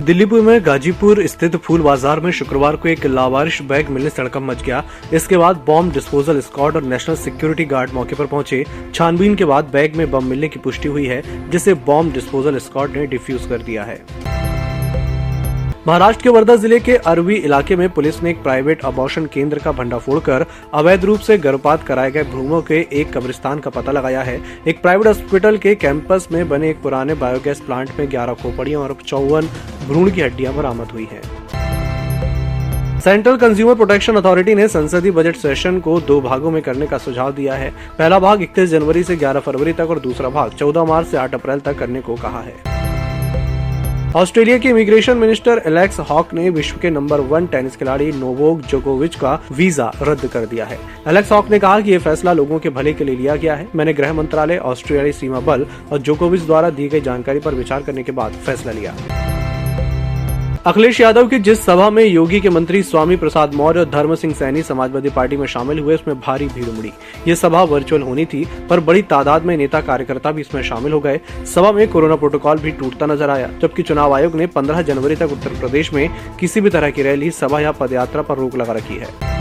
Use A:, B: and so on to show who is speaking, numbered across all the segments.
A: दिल्लीपुर में गाजीपुर स्थित फूल बाज़ार में शुक्रवार को एक लावारिश बैग मिलने सड़कम मच गया। इसके बाद बॉम्ब डिस्पोजल स्क्वाड और नेशनल सिक्योरिटी गार्ड मौके पर पहुँचे। छानबीन के बाद बैग में बम मिलने की पुष्टि हुई है, जिसे बॉम्ब डिस्पोजल स्क्वाड ने डिफ्यूज कर दिया है। महाराष्ट्र के वर्धा ज़िले के अरवी इलाके में पुलिस ने एक प्राइवेट अबॉर्शन केंद्र का भंडाफोड़ कर अवैध रूप से गर्भपात कराए गए भ्रूणों के एक कब्रिस्तान का पता लगाया है। एक प्राइवेट हॉस्पिटल के कैंपस में बने एक पुराने बायोगैस प्लांट में ग्यारह खोपड़ियाँ और चौवन भ्रूण की हड्डियाँ बरामद हुई है। सेंट्रल कंज्यूमर प्रोटेक्शन अथॉरिटी ने संसदीय बजट सेशन को दो भागों में करने का सुझाव दिया है। पहला भाग 31 जनवरी से 11 फरवरी तक और दूसरा भाग 14 मार्च से 8 अप्रैल तक करने को कहा है। ऑस्ट्रेलिया के इमिग्रेशन मिनिस्टर एलेक्स हॉक ने विश्व के नंबर वन टेनिस खिलाड़ी नोवोक जोकोविच का वीज़ा रद्द कर दिया है। एलेक्स हॉक ने कहा कि यह फैसला लोगों के भले के लिए लिया गया है। मैंने गृह मंत्रालय, ऑस्ट्रेलियाई सीमा बल और जोकोविच द्वारा दी गई जानकारी पर विचार करने के बाद फैसला लिया। अखिलेश यादव की जिस सभा में योगी के मंत्री स्वामी प्रसाद मौर्य और धर्म सिंह सैनी समाजवादी पार्टी में शामिल हुए, उसमें भारी भीड़ उमड़ी। ये सभा वर्चुअल होनी थी, पर बड़ी तादाद में नेता कार्यकर्ता भी इसमें शामिल हो गए। सभा में कोरोना प्रोटोकॉल भी टूटता नज़र आया, जबकि चुनाव आयोग ने 15 जनवरी तक उत्तर प्रदेश में किसी भी तरह की रैली, सभा या पदयात्रा पर रोक लगा रखी है।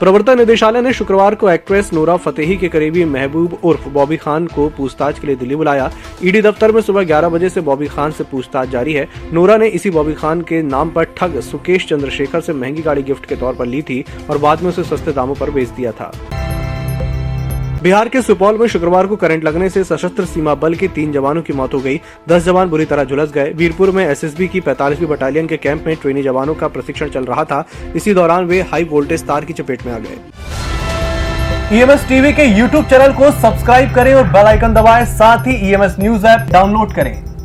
A: प्रवर्तन निदेशालय ने शुक्रवार को एक्ट्रेस नोरा फतेही के करीबी महबूब उर्फ़ बॉबी खान को पूछताछ के लिए दिल्ली बुलाया। ईडी दफ्तर में सुबह 11 बजे से बॉबी खान से पूछताछ जारी है। नोरा ने इसी बॉबी खान के नाम पर ठग सुकेश चंद्रशेखर से महँगी गाड़ी गिफ्ट के तौर पर ली थी और बाद में उसे सस्ते दामों पर बेच दिया था। बिहार के सुपौल में शुक्रवार को करंट लगने से सशस्त्र सीमा बल के तीन जवानों की मौत हो गई। दस जवान बुरी तरह झुलस गए। वीरपुर में एसएसबी की पैतालीसवीं बटालियन के कैंप में ट्रेनी जवानों का प्रशिक्षण चल रहा था। इसी दौरान वे हाई वोल्टेज तार की चपेट में आ गए।
B: ईएमएस टीवी के यूट्यूब चैनल को सब्सक्राइब करें और बेल आइकन दबाएँ। साथ ही ईएमएस न्यूज़ ऐप डाउनलोड करें।